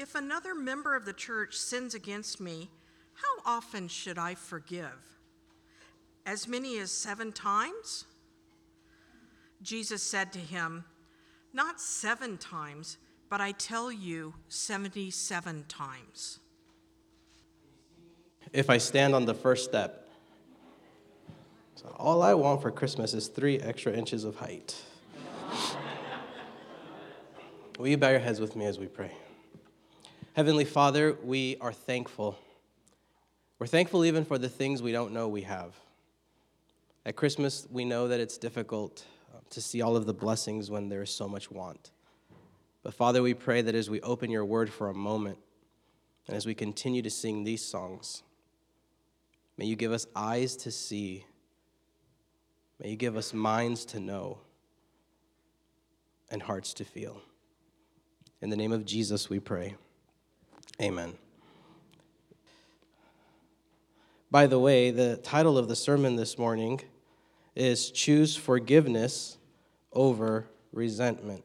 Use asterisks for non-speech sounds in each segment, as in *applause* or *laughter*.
If another member of the church sins against me, how often should I forgive? As many as seven times? Jesus said to him, Not seven times, but I tell you, 77 times. If I stand on the first step, so all I want for Christmas is three extra inches of height. Will you bow your heads with me as we pray? Heavenly Father, we are thankful. We're thankful even for the things we don't know we have. At Christmas, we know that it's difficult uh, to see all of the blessings when there is so much want. But Father, we pray that as we open your word for a moment, and as we continue to sing these songs, may you give us eyes to see, may you give us minds to know, and hearts to feel. In the name of Jesus, we pray. Amen. By the way, the title of the sermon this morning is Choose Forgiveness Over Resentment.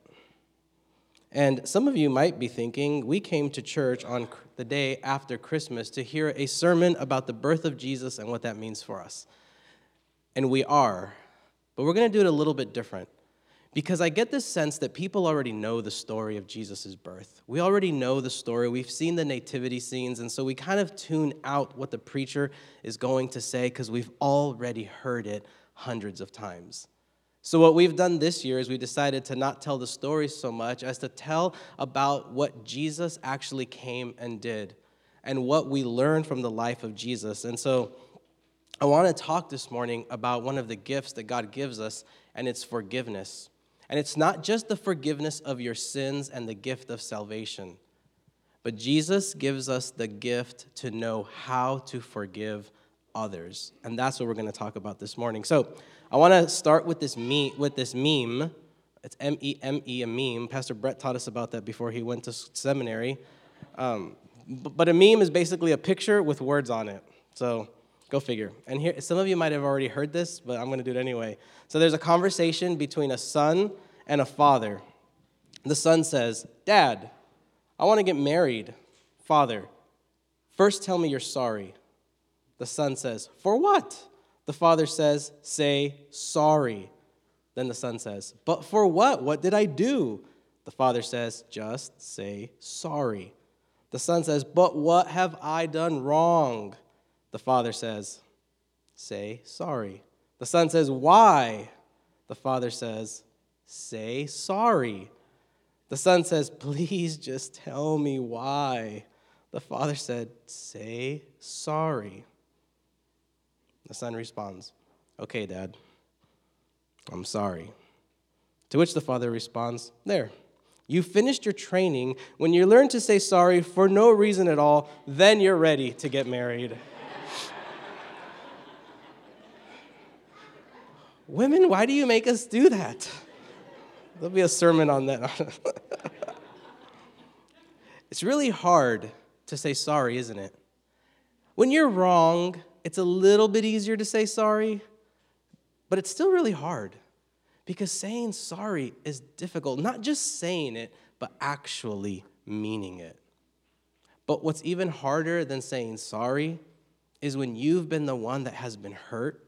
And some of you might be thinking, we came to church on the day after Christmas to hear a sermon about the birth of Jesus and what that means for us. And we are, but we're going to do it a little bit different because I get this sense that people already know the story of Jesus' birth. We already know the story. We've seen the nativity scenes, and so we kind of tune out what the preacher is going to say because we've already heard it hundreds of times. So, what we've done this year is we decided to not tell the story so much as to tell about what Jesus actually came and did and what we learned from the life of Jesus. And so, I want to talk this morning about one of the gifts that God gives us, and it's forgiveness. And it's not just the forgiveness of your sins and the gift of salvation, but Jesus gives us the gift to know how to forgive others. And that's what we're going to talk about this morning. So I want to start with this, me- with this meme. It's M E M E, a meme. Pastor Brett taught us about that before he went to seminary. Um, but a meme is basically a picture with words on it. So Go figure. And here, some of you might have already heard this, but I'm going to do it anyway. So there's a conversation between a son and a father. The son says, Dad, I want to get married. Father, first tell me you're sorry. The son says, For what? The father says, Say sorry. Then the son says, But for what? What did I do? The father says, Just say sorry. The son says, But what have I done wrong? The father says, Say sorry. The son says, Why? The father says, Say sorry. The son says, Please just tell me why. The father said, Say sorry. The son responds, Okay, dad, I'm sorry. To which the father responds, There, you finished your training. When you learn to say sorry for no reason at all, then you're ready to get married. Women, why do you make us do that? There'll be a sermon on that. *laughs* it's really hard to say sorry, isn't it? When you're wrong, it's a little bit easier to say sorry, but it's still really hard because saying sorry is difficult. Not just saying it, but actually meaning it. But what's even harder than saying sorry is when you've been the one that has been hurt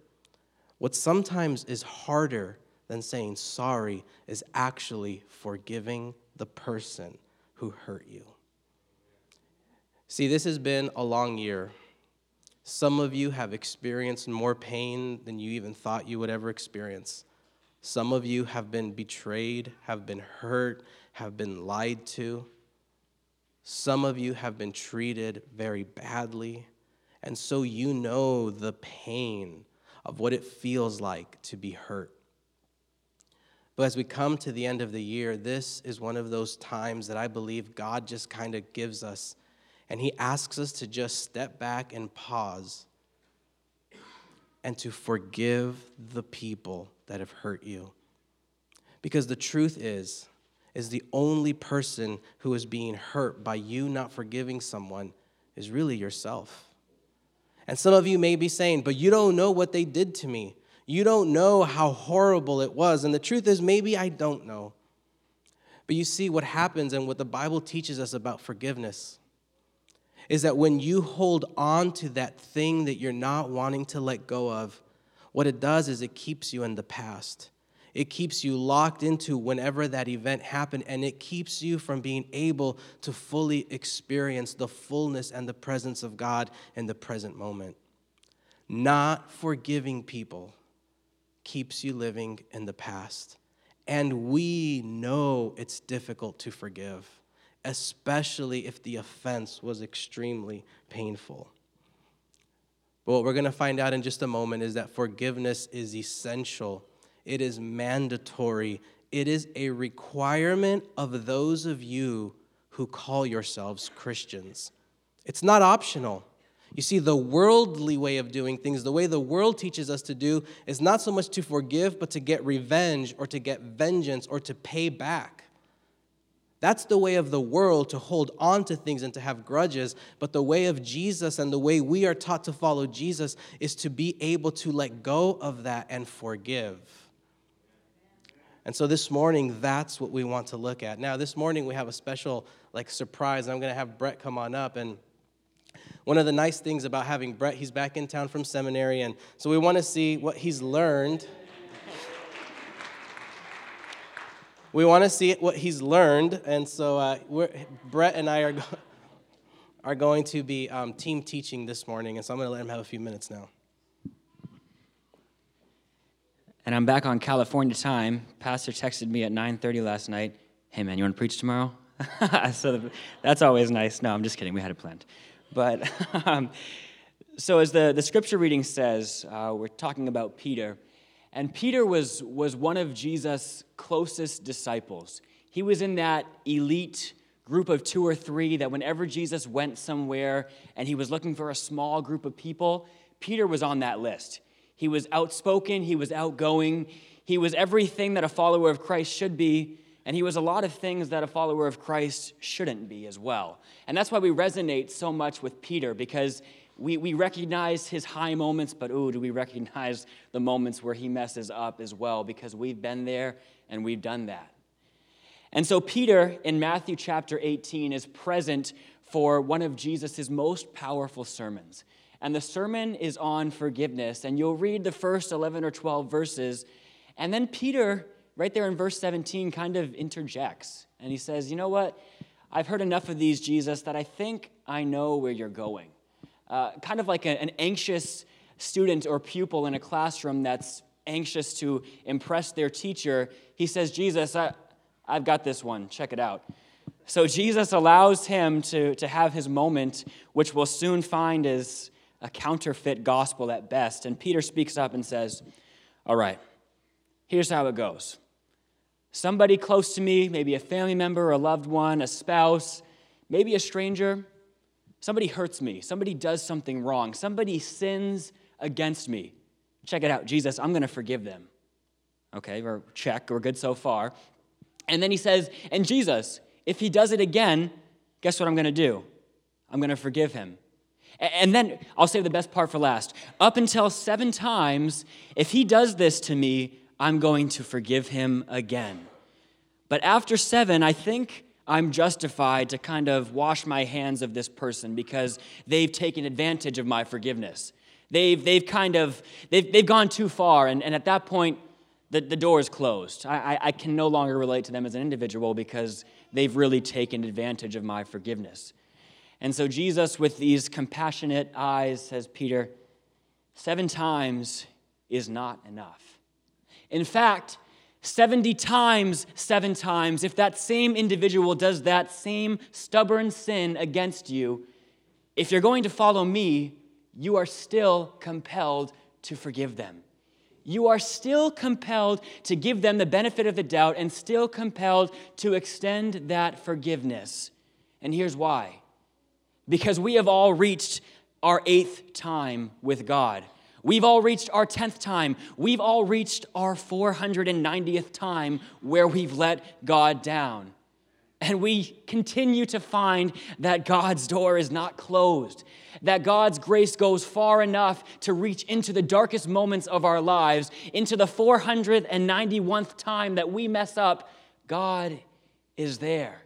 what sometimes is harder than saying sorry is actually forgiving the person who hurt you. See, this has been a long year. Some of you have experienced more pain than you even thought you would ever experience. Some of you have been betrayed, have been hurt, have been lied to. Some of you have been treated very badly. And so you know the pain of what it feels like to be hurt. But as we come to the end of the year, this is one of those times that I believe God just kind of gives us, and He asks us to just step back and pause and to forgive the people that have hurt you. Because the truth is, is the only person who is being hurt by you not forgiving someone is really yourself. And some of you may be saying, but you don't know what they did to me. You don't know how horrible it was. And the truth is, maybe I don't know. But you see, what happens and what the Bible teaches us about forgiveness is that when you hold on to that thing that you're not wanting to let go of, what it does is it keeps you in the past. It keeps you locked into whenever that event happened, and it keeps you from being able to fully experience the fullness and the presence of God in the present moment. Not forgiving people keeps you living in the past. And we know it's difficult to forgive, especially if the offense was extremely painful. But what we're going to find out in just a moment is that forgiveness is essential, it is mandatory, it is a requirement of those of you who call yourselves Christians. It's not optional. You see, the worldly way of doing things, the way the world teaches us to do, is not so much to forgive, but to get revenge or to get vengeance or to pay back. That's the way of the world to hold on to things and to have grudges. But the way of Jesus and the way we are taught to follow Jesus is to be able to let go of that and forgive. And so this morning, that's what we want to look at. Now, this morning we have a special like surprise. I'm going to have Brett come on up and one of the nice things about having Brett, he's back in town from seminary, and so we want to see what he's learned. we want to see what he's learned, and so uh, Brett and I are, go- are going to be um, team teaching this morning, and so I'm going to let him have a few minutes now. And I'm back on California time. Pastor texted me at 9:30 last night. Hey man, you want to preach tomorrow? *laughs* so that's always nice. No, I'm just kidding. We had it planned. But *laughs* um, so, as the, the scripture reading says, uh, we're talking about Peter. And Peter was, was one of Jesus' closest disciples. He was in that elite group of two or three that whenever Jesus went somewhere and he was looking for a small group of people, Peter was on that list. He was outspoken, he was outgoing, he was everything that a follower of Christ should be, and he was a lot of things that a follower of Christ shouldn't be as well. And that's why we resonate so much with Peter, because we, we recognize his high moments, but ooh, do we recognize the moments where he messes up as well, because we've been there and we've done that. And so, Peter in Matthew chapter 18 is present for one of Jesus' most powerful sermons. And the sermon is on forgiveness. And you'll read the first 11 or 12 verses. And then Peter right there in verse 17, kind of interjects. And he says, You know what? I've heard enough of these, Jesus, that I think I know where you're going. Uh, kind of like a, an anxious student or pupil in a classroom that's anxious to impress their teacher. He says, Jesus, I, I've got this one. Check it out. So Jesus allows him to, to have his moment, which we'll soon find is a counterfeit gospel at best. And Peter speaks up and says, All right, here's how it goes somebody close to me, maybe a family member, a loved one, a spouse, maybe a stranger, somebody hurts me, somebody does something wrong, somebody sins against me. Check it out, Jesus, I'm going to forgive them. Okay, we're check, we're good so far. And then he says, and Jesus, if he does it again, guess what I'm going to do? I'm going to forgive him. And then I'll save the best part for last. Up until seven times, if he does this to me, I'm going to forgive him again. But after seven, I think I'm justified to kind of wash my hands of this person because they've taken advantage of my forgiveness. They've, they've kind of, they've, they've gone too far, and, and at that point, the, the door is closed. I, I, I can no longer relate to them as an individual because they've really taken advantage of my forgiveness. And so Jesus, with these compassionate eyes, says, Peter, seven times is not enough. In fact, 70 times, seven times, if that same individual does that same stubborn sin against you, if you're going to follow me, you are still compelled to forgive them. You are still compelled to give them the benefit of the doubt and still compelled to extend that forgiveness. And here's why because we have all reached our eighth time with God. We've all reached our 10th time. We've all reached our 490th time where we've let God down. And we continue to find that God's door is not closed, that God's grace goes far enough to reach into the darkest moments of our lives, into the 491st time that we mess up. God is there.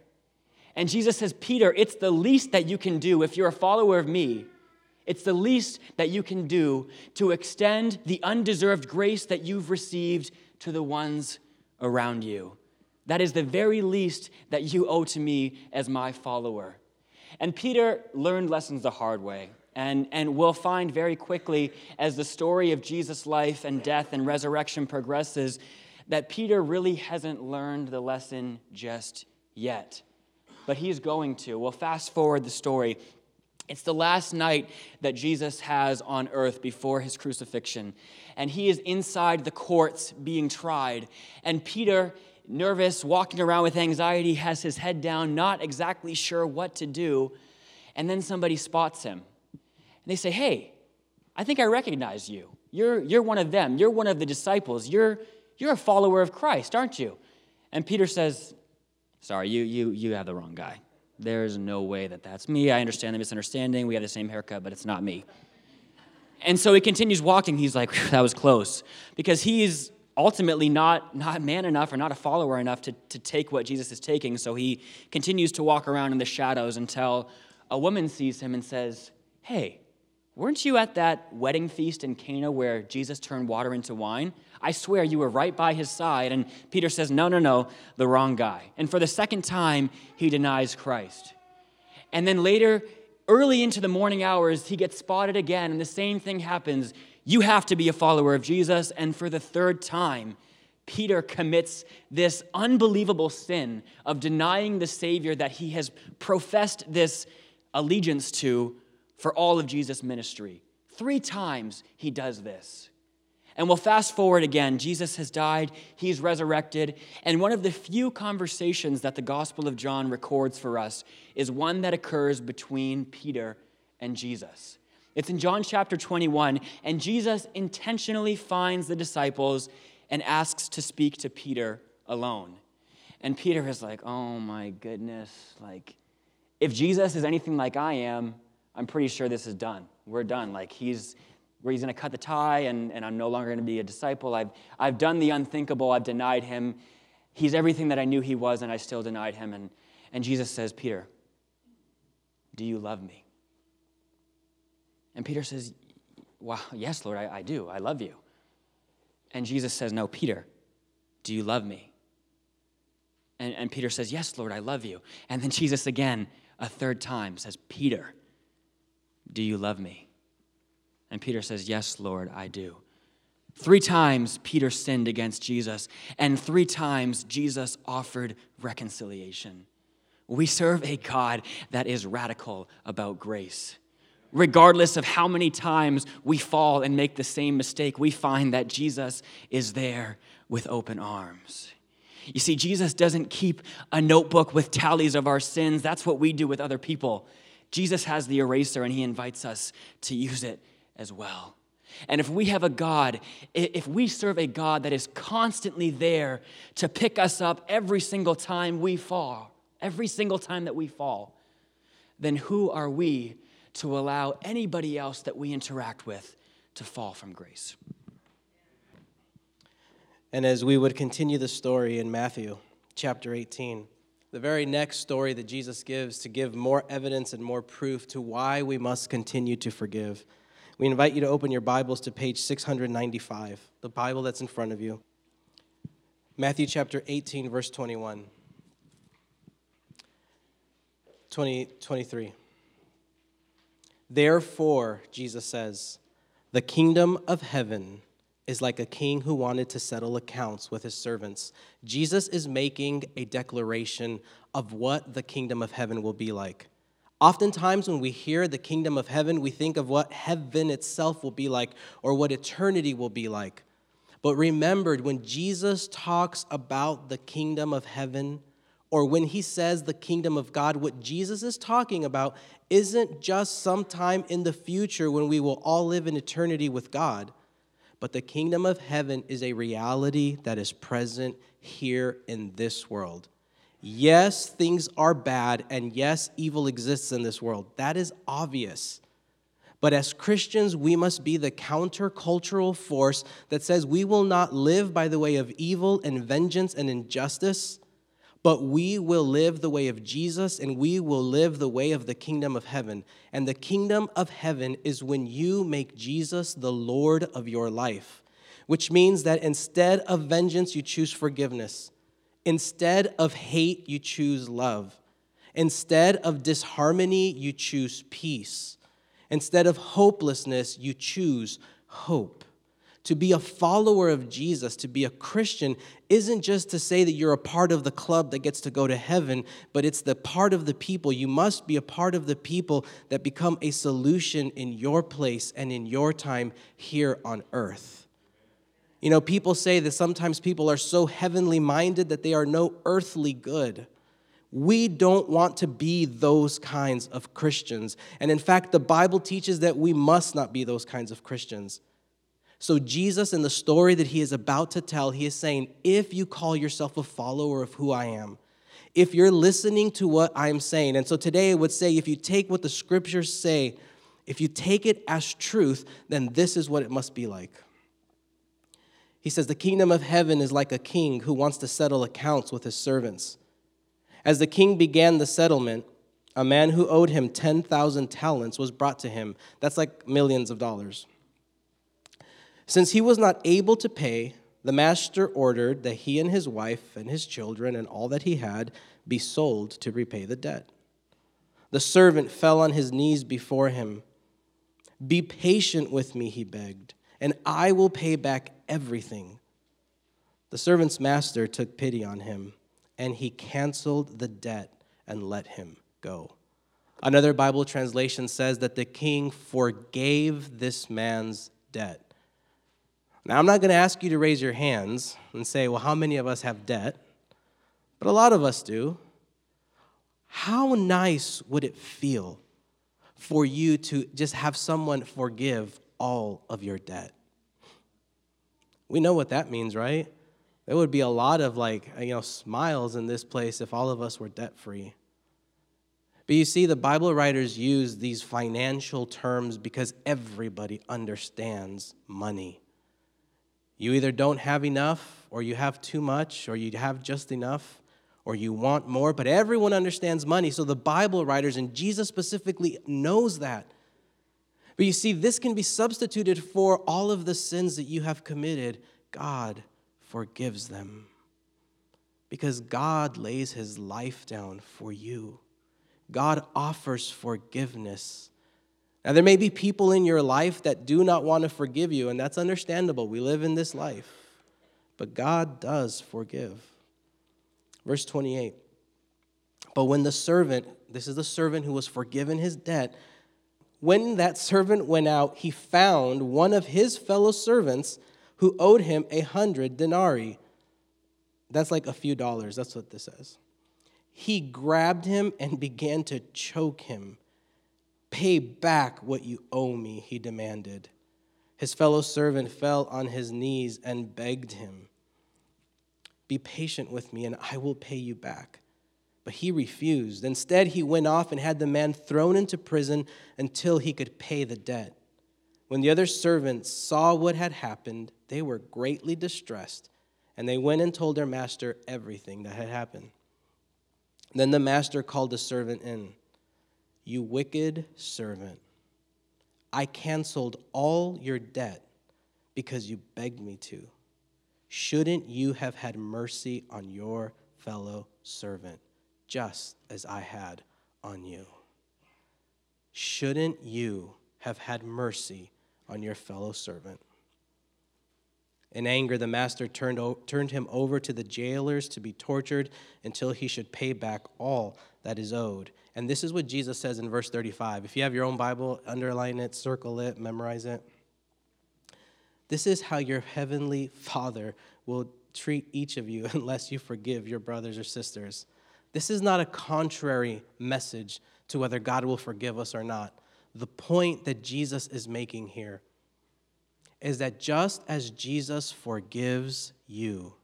And Jesus says, Peter, it's the least that you can do if you're a follower of me. It's the least that you can do to extend the undeserved grace that you've received to the ones around you. That is the very least that you owe to me as my follower. And Peter learned lessons the hard way. And, and we'll find very quickly as the story of Jesus' life and death and resurrection progresses that Peter really hasn't learned the lesson just yet. But he's going to. We'll fast forward the story. It's the last night that Jesus has on earth before his crucifixion. And he is inside the courts being tried. And Peter nervous, walking around with anxiety, has his head down, not exactly sure what to do. And then somebody spots him. And they say, Hey, I think I recognize you. You're, you're one of them. You're one of the disciples. You're, you're a follower of Christ, aren't you? And Peter says, Sorry, you, you, you have the wrong guy. There's no way that that's me. I understand the misunderstanding. We have the same haircut, but it's not me. And so he continues walking. He's like, that was close. Because he's ultimately not, not man enough or not a follower enough to, to take what Jesus is taking. So he continues to walk around in the shadows until a woman sees him and says, Hey, weren't you at that wedding feast in Cana where Jesus turned water into wine? I swear you were right by his side. And Peter says, No, no, no, the wrong guy. And for the second time, he denies Christ. And then later, early into the morning hours, he gets spotted again, and the same thing happens. You have to be a follower of Jesus. And for the third time, Peter commits this unbelievable sin of denying the Savior that he has professed this allegiance to for all of Jesus' ministry. Three times he does this. And we'll fast forward again. Jesus has died, he's resurrected, and one of the few conversations that the Gospel of John records for us is one that occurs between Peter and Jesus. It's in John chapter 21, and Jesus intentionally finds the disciples and asks to speak to Peter alone. And Peter is like, oh my goodness, like, if Jesus is anything like I am, I'm pretty sure this is done. We're done. Like, he's where he's going to cut the tie and, and I'm no longer going to be a disciple. I've, I've done the unthinkable. I've denied him. He's everything that I knew he was, and I still denied him. And, and Jesus says, Peter, do you love me? And Peter says, Wow, yes, Lord, I, I do. I love you. And Jesus says, No, Peter, do you love me? And, and Peter says, Yes, Lord, I love you. And then Jesus again, a third time, says, Peter, do you love me? And Peter says, Yes, Lord, I do. Three times Peter sinned against Jesus, and three times Jesus offered reconciliation. We serve a God that is radical about grace regardless of how many times we fall and make the same mistake, we find that Jesus is there with open arms. You see, Jesus doesn't keep a notebook with tallies of our sins. That's what we do with other people. Jesus has the eraser and he invites us to use it as well. And if we have a God, if we serve a God that is constantly there to pick us up every single time we fall, every single time that we fall, then who are we to allow anybody else that we interact with to fall from grace. And as we would continue the story in Matthew chapter 18, the very next story that Jesus gives to give more evidence and more proof to why we must continue to forgive. We invite you to open your Bibles to page 695, the Bible that's in front of you. Matthew chapter 18, verse 21. 20, 23. Therefore, Jesus says, the kingdom of heaven is like a king who wanted to settle accounts with his servants. Jesus is making a declaration of what the kingdom of heaven will be like. Oftentimes, when we hear the kingdom of heaven, we think of what heaven itself will be like or what eternity will be like. But remember, when Jesus talks about the kingdom of heaven, or when he says the kingdom of God, what Jesus is talking about isn't just sometime in the future when we will all live in eternity with God, but the kingdom of heaven is a reality that is present here in this world. Yes, things are bad, and yes, evil exists in this world. That is obvious. But as Christians, we must be the countercultural force that says we will not live by the way of evil and vengeance and injustice, but we will live the way of Jesus and we will live the way of the kingdom of heaven. And the kingdom of heaven is when you make Jesus the Lord of your life, which means that instead of vengeance, you choose forgiveness. Instead of hate, you choose love. Instead of disharmony, you choose peace. Instead of hopelessness, you choose hope. To be a follower of Jesus, to be a Christian, isn't just to say that you're a part of the club that gets to go to heaven, but it's the part of the people. You must be a part of the people that become a solution in your place and in your time here on earth. You know, people say that sometimes people are so heavenly minded that they are no earthly good. We don't want to be those kinds of Christians. And in fact, the Bible teaches that we must not be those kinds of Christians. So, Jesus, in the story that he is about to tell, he is saying, if you call yourself a follower of who I am, if you're listening to what I'm saying, and so today I would say, if you take what the scriptures say, if you take it as truth, then this is what it must be like. He says, The kingdom of heaven is like a king who wants to settle accounts with his servants. As the king began the settlement, a man who owed him 10,000 talents was brought to him. That's like millions of dollars. Since he was not able to pay, the master ordered that he and his wife and his children and all that he had be sold to repay the debt. The servant fell on his knees before him. Be patient with me, he begged, and I will pay back everything. The servant's master took pity on him, and he canceled the debt and let him go. Another Bible translation says that the king forgave this man's debt. Now, I'm not going to ask you to raise your hands and say, well, how many of us have debt? But a lot of us do. How nice would it feel for you to just have someone forgive all of your debt? We know what that means, right? There would be a lot of like, you know, smiles in this place if all of us were debt free. But you see, the Bible writers use these financial terms because everybody understands money. You either don't have enough, or you have too much, or you have just enough, or you want more, but everyone understands money. So the Bible writers, and Jesus specifically, knows that. But you see, this can be substituted for all of the sins that you have committed. God forgives them because God lays his life down for you. God offers forgiveness. Now, there may be people in your life that do not want to forgive you, and that's understandable. We live in this life. But God does forgive. Verse 28 But when the servant, this is the servant who was forgiven his debt, when that servant went out, he found one of his fellow servants who owed him a hundred denarii. That's like a few dollars. That's what this says. He grabbed him and *laughs* began to choke him. Pay back what you owe me, he demanded. His fellow servant fell on his knees and begged him, Be patient with me, and I will pay you back. But he refused. Instead, he went off and had the man thrown into prison until he could pay the debt. When the other servants saw what had happened, they were greatly distressed, and they went and told their master everything that had happened. Then the master called the servant in. You wicked servant, I canceled all your debt because you begged me to. Shouldn't you have had mercy on your fellow servant, just as I had on you? Shouldn't you have had mercy on your fellow servant? In anger, the master turned, turned him over to the jailers to be tortured until he should pay back all that is owed. And this is what Jesus says in verse 35. If you have your own Bible, underline it, circle it, memorize it. This is how your heavenly Father will treat each of you *laughs* unless you forgive your brothers or sisters. This is not a contrary message to whether God will forgive us or not. The point that Jesus is making here is that just as Jesus forgives you,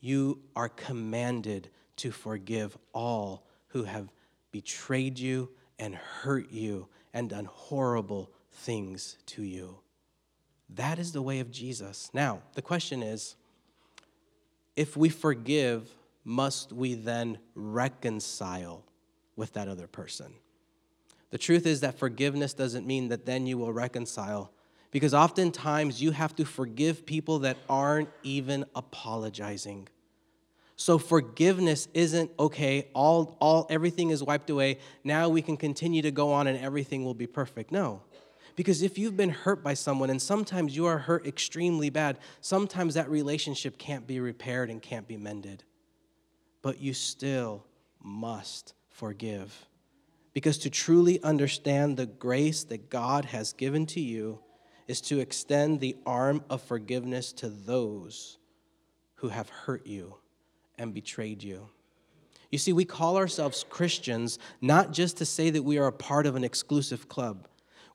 you are commanded to forgive all who have betrayed you and hurt you and done horrible things to you. That is the way of Jesus. Now, the question is if we forgive must we then reconcile with that other person? The truth is that forgiveness doesn't mean that then you will reconcile, because oftentimes you have to forgive people that aren't even apologizing. So forgiveness isn't okay, all, all everything is wiped away. Now we can continue to go on and everything will be perfect. No. Because if you've been hurt by someone, and sometimes you are hurt extremely bad, sometimes that relationship can't be repaired and can't be mended. But you still must forgive. Because to truly understand the grace that God has given to you is to extend the arm of forgiveness to those who have hurt you and betrayed you. You see, we call ourselves Christians not just to say that we are a part of an exclusive club.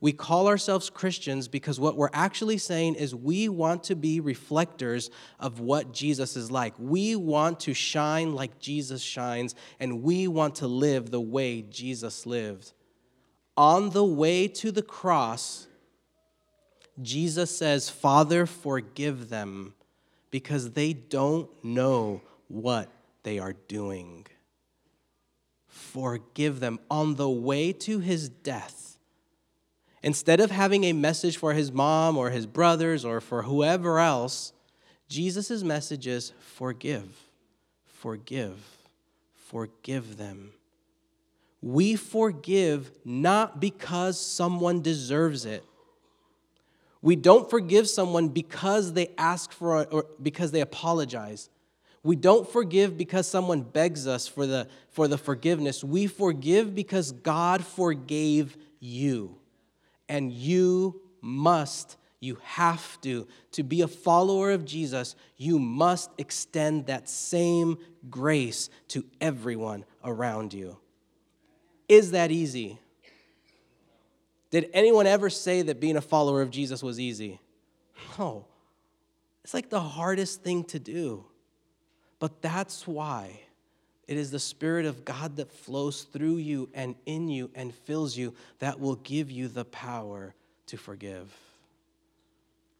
We call ourselves Christians because what we're actually saying is we want to be reflectors of what Jesus is like. We want to shine like Jesus shines, and we want to live the way Jesus lived. On the way to the cross, Jesus says, Father, forgive them because they don't know what they are doing. Forgive them. On the way to his death, instead of having a message for his mom or his brothers or for whoever else, Jesus' message is forgive, forgive, forgive them. We forgive not because someone deserves it. We don't forgive someone because they ask for or because they apologize. We don't forgive because someone begs us for the, for the forgiveness. We forgive because God forgave you. And you must, you have to, to be a follower of Jesus, you must extend that same grace to everyone around you. Is that easy? Did anyone ever say that being a follower of Jesus was easy? No. It's like the hardest thing to do. But that's why it is the Spirit of God that flows through you and in you and fills you that will give you the power to forgive.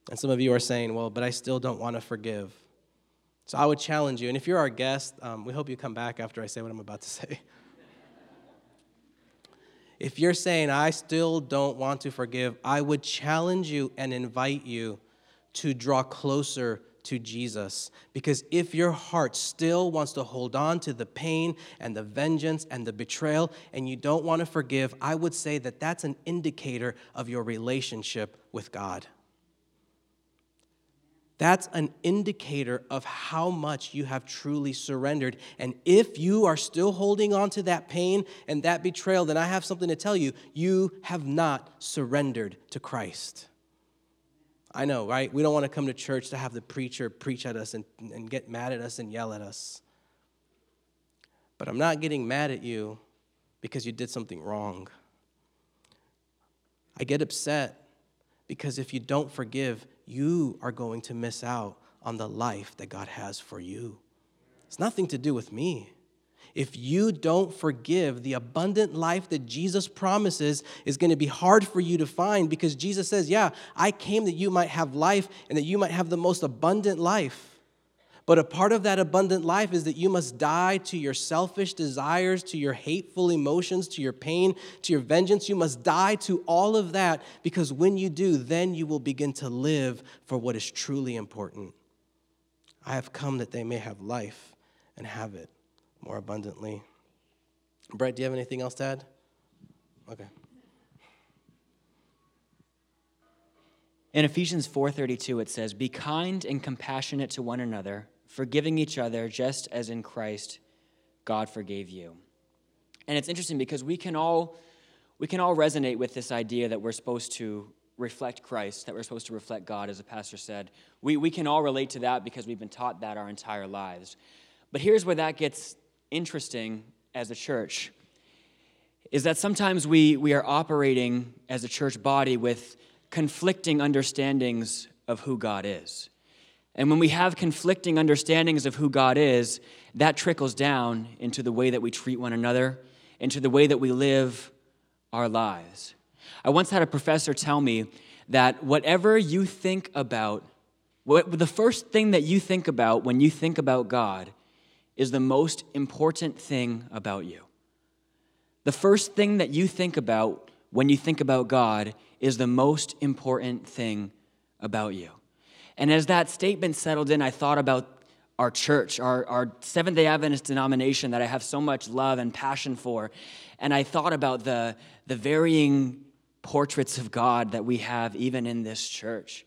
And some of you are saying, well, but I still don't want to forgive. So I would challenge you, and if you're our guest, um, we hope you come back after I say what I'm about to *laughs* say. if you're saying, I still don't want to forgive, I would challenge you and invite you to draw closer to Jesus. Because if your heart still wants to hold on to the pain and the vengeance and the betrayal and you don't want to forgive, I would say that that's an indicator of your relationship with God. That's an indicator of how much you have truly surrendered. And if you are still holding on to that pain and that betrayal, then I have something to tell you. You have not surrendered to Christ. I know, right? We don't want to come to church to have the preacher preach at us and, and get mad at us and yell at us. But I'm not getting mad at you because you did something wrong. I get upset because if you don't forgive, you are going to miss out on the life that God has for you. It's nothing to do with me if you don't forgive, the abundant life that Jesus promises is going to be hard for you to find because Jesus says, Yeah, I came that you might have life and that you might have the most abundant life. But a part of that abundant life is that you must die to your selfish desires, to your hateful emotions, to your pain, to your vengeance. You must die to all of that because when you do, then you will begin to live for what is truly important. I have come that they may have life and have it more abundantly. Brett, do you have anything else to add? Okay. In Ephesians 4:32 it says, "Be kind and compassionate to one another, forgiving each other just as in Christ God forgave you." And it's interesting because we can all we can all resonate with this idea that we're supposed to reflect Christ, that we're supposed to reflect God, as the pastor said. We, we can all relate to that because we've been taught that our entire lives. But here's where that gets interesting as a church is that sometimes we, we are operating as a church body with conflicting understandings of who God is. And when we have conflicting understandings of who God is, that trickles down into the way that we treat one another, into the way that we live our lives. I once had a professor tell me that whatever you think about, what, the first thing that you think about when you think about God is the most important thing about you. The first thing that you think about when you think about God is the most important thing about you. And as that statement settled in, I thought about our church, our, our Seventh day Adventist denomination that I have so much love and passion for. And I thought about the, the varying portraits of God that we have even in this church.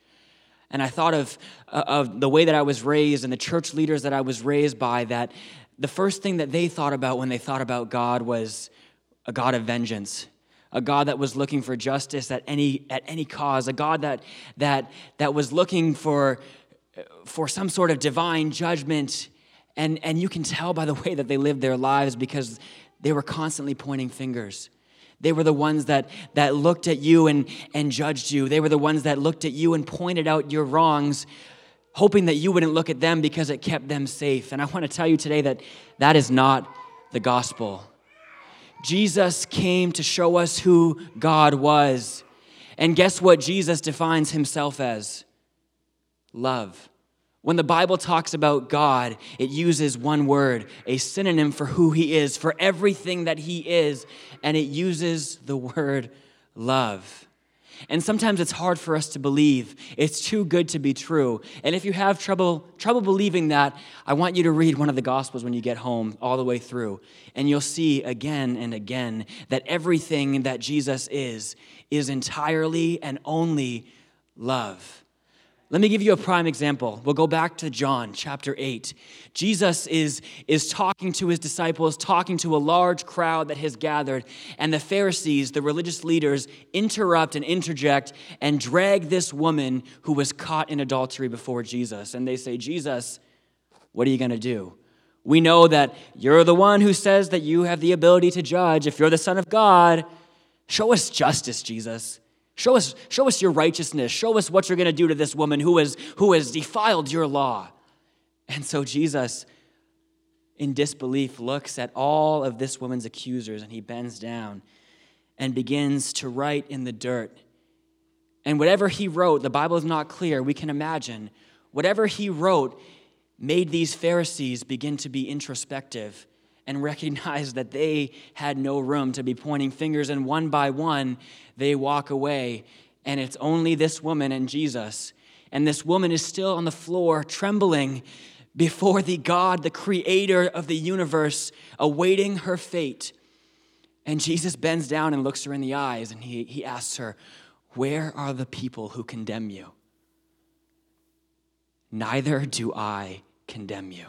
And I thought of, uh, of the way that I was raised and the church leaders that I was raised by, that the first thing that they thought about when they thought about God was a God of vengeance, a God that was looking for justice at any, at any cause, a God that, that, that was looking for, for some sort of divine judgment. And, and you can tell by the way that they lived their lives because they were constantly pointing fingers. They were the ones that, that looked at you and, and judged you. They were the ones that looked at you and pointed out your wrongs, hoping that you wouldn't look at them because it kept them safe. And I want to tell you today that that is not the gospel. Jesus came to show us who God was. And guess what Jesus defines himself as? Love. When the Bible talks about God, it uses one word, a synonym for who He is, for everything that He is, and it uses the word love. And sometimes it's hard for us to believe. It's too good to be true. And if you have trouble trouble believing that, I want you to read one of the gospels when you get home all the way through, and you'll see again and again that everything that Jesus is is entirely and only love. Let me give you a prime example. We'll go back to John chapter 8. Jesus is, is talking to his disciples, talking to a large crowd that has gathered, and the Pharisees, the religious leaders, interrupt and interject and drag this woman who was caught in adultery before Jesus. And they say, Jesus, what are you going to do? We know that you're the one who says that you have the ability to judge. If you're the Son of God, show us justice, Jesus. Show us, show us your righteousness. Show us what you're going to do to this woman who has, who has defiled your law. And so Jesus, in disbelief, looks at all of this woman's accusers and he bends down and begins to write in the dirt. And whatever he wrote, the Bible is not clear, we can imagine. Whatever he wrote made these Pharisees begin to be introspective and recognize that they had no room to be pointing fingers, and one by one, they walk away. And it's only this woman and Jesus. And this woman is still on the floor, trembling before the God, the creator of the universe, awaiting her fate. And Jesus bends down and looks her in the eyes, and he, he asks her, Where are the people who condemn you? Neither do I condemn you.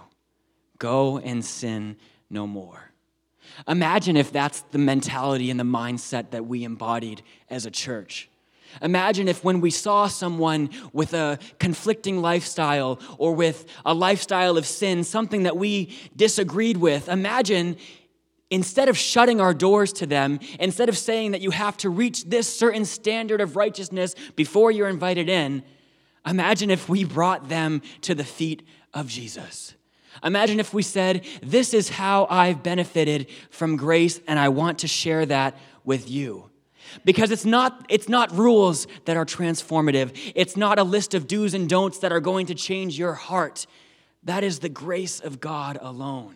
Go and sin no more. Imagine if that's the mentality and the mindset that we embodied as a church. Imagine if when we saw someone with a conflicting lifestyle or with a lifestyle of sin, something that we disagreed with, imagine instead of shutting our doors to them, instead of saying that you have to reach this certain standard of righteousness before you're invited in, imagine if we brought them to the feet of Jesus. Imagine if we said, This is how I've benefited from grace, and I want to share that with you. Because it's not, it's not rules that are transformative. It's not a list of do's and don'ts that are going to change your heart. That is the grace of God alone.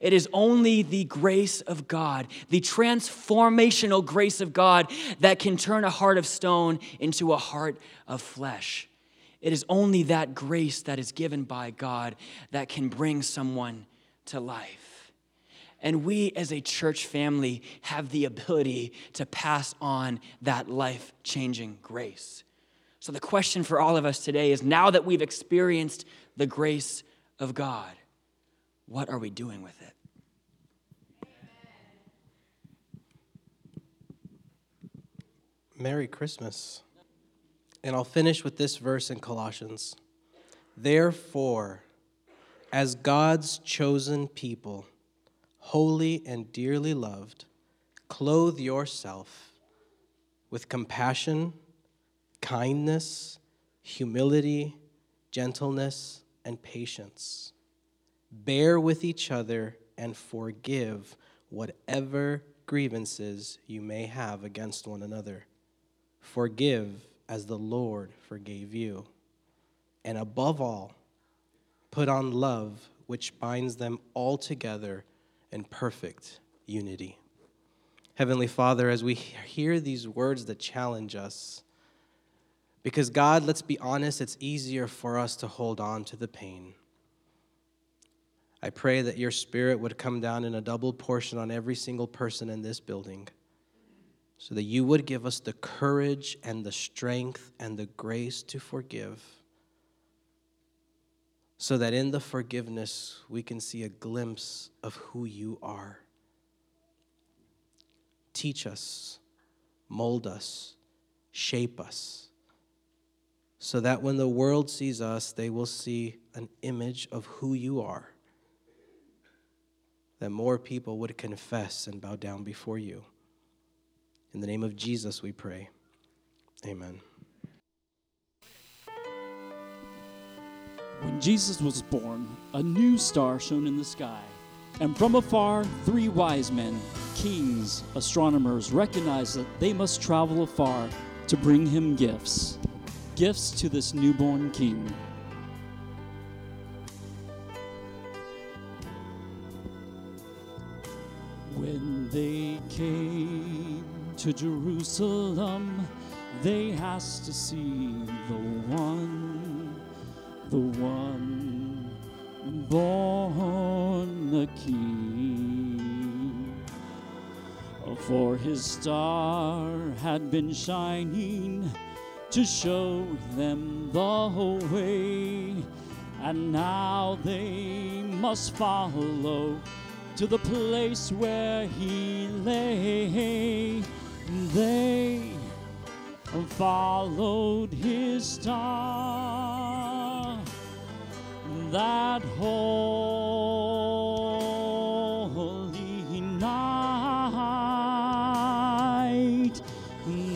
It is only the grace of God, the transformational grace of God, that can turn a heart of stone into a heart of flesh. It is only that grace that is given by God that can bring someone to life. And we as a church family have the ability to pass on that life changing grace. So, the question for all of us today is now that we've experienced the grace of God, what are we doing with it? Merry Christmas. And I'll finish with this verse in Colossians. Therefore, as God's chosen people, holy and dearly loved, clothe yourself with compassion, kindness, humility, gentleness, and patience. Bear with each other and forgive whatever grievances you may have against one another. Forgive as the Lord forgave you. And above all, put on love, which binds them all together in perfect unity. Heavenly Father, as we hear these words that challenge us, because God, let's be honest, it's easier for us to hold on to the pain. I pray that your spirit would come down in a double portion on every single person in this building so that you would give us the courage and the strength and the grace to forgive, so that in the forgiveness we can see a glimpse of who you are. Teach us, mold us, shape us, so that when the world sees us, they will see an image of who you are. That more people would confess and bow down before you. In the name of Jesus, we pray. Amen. When Jesus was born, a new star shone in the sky. And from afar, three wise men, kings, astronomers, recognized that they must travel afar to bring him gifts. Gifts to this newborn king. When they came to Jerusalem, they asked to see the one, the one born the king. For his star had been shining to show them the way, and now they must follow to the place where he lay. They followed his star that holy night.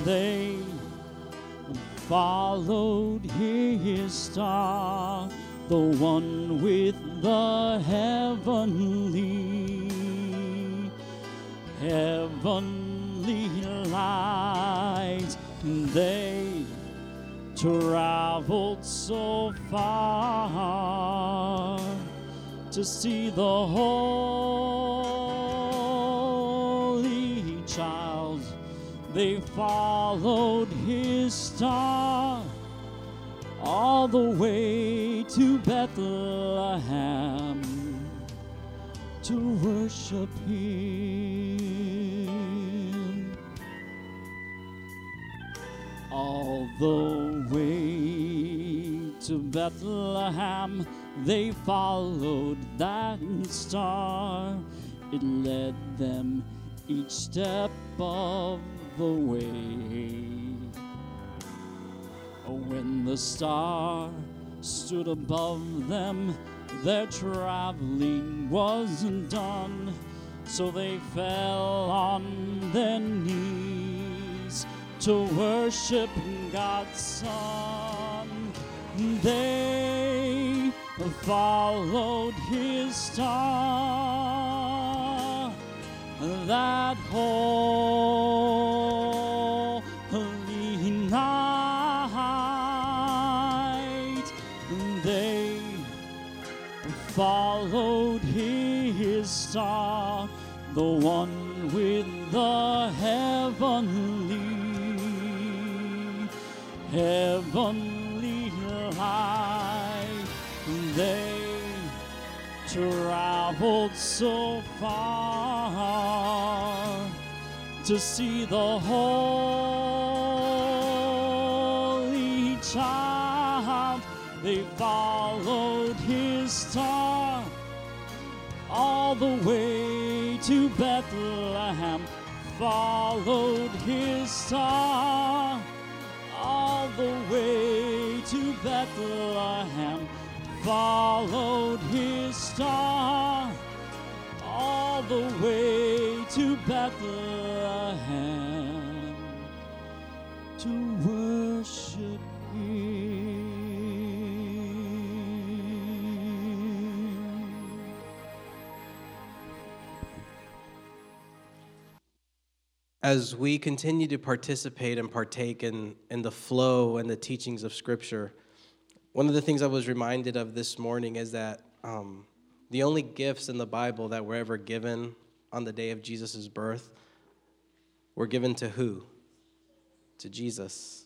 They followed his star, the one with the heavenly, heavenly light. They traveled so far to see the holy child. They followed his star all the way to Bethlehem to worship him. The way to Bethlehem, they followed that star. It led them each step of the way. Oh, when the star stood above them, their traveling wasn't done. So they fell on their knees to worship God's Son. They followed his star, that holy night. They followed his star, the one with the heavenly, heavenly light. They traveled so far to see the holy child. They followed his star all the way to Bethlehem. Followed his star the way to Bethlehem. Followed his star all the way to Bethlehem As we continue to participate and partake in, in the flow and the teachings of Scripture, one of the things I was reminded of this morning is that um, The only gifts in the Bible that were ever given on the day of Jesus' birth were given to who? To Jesus.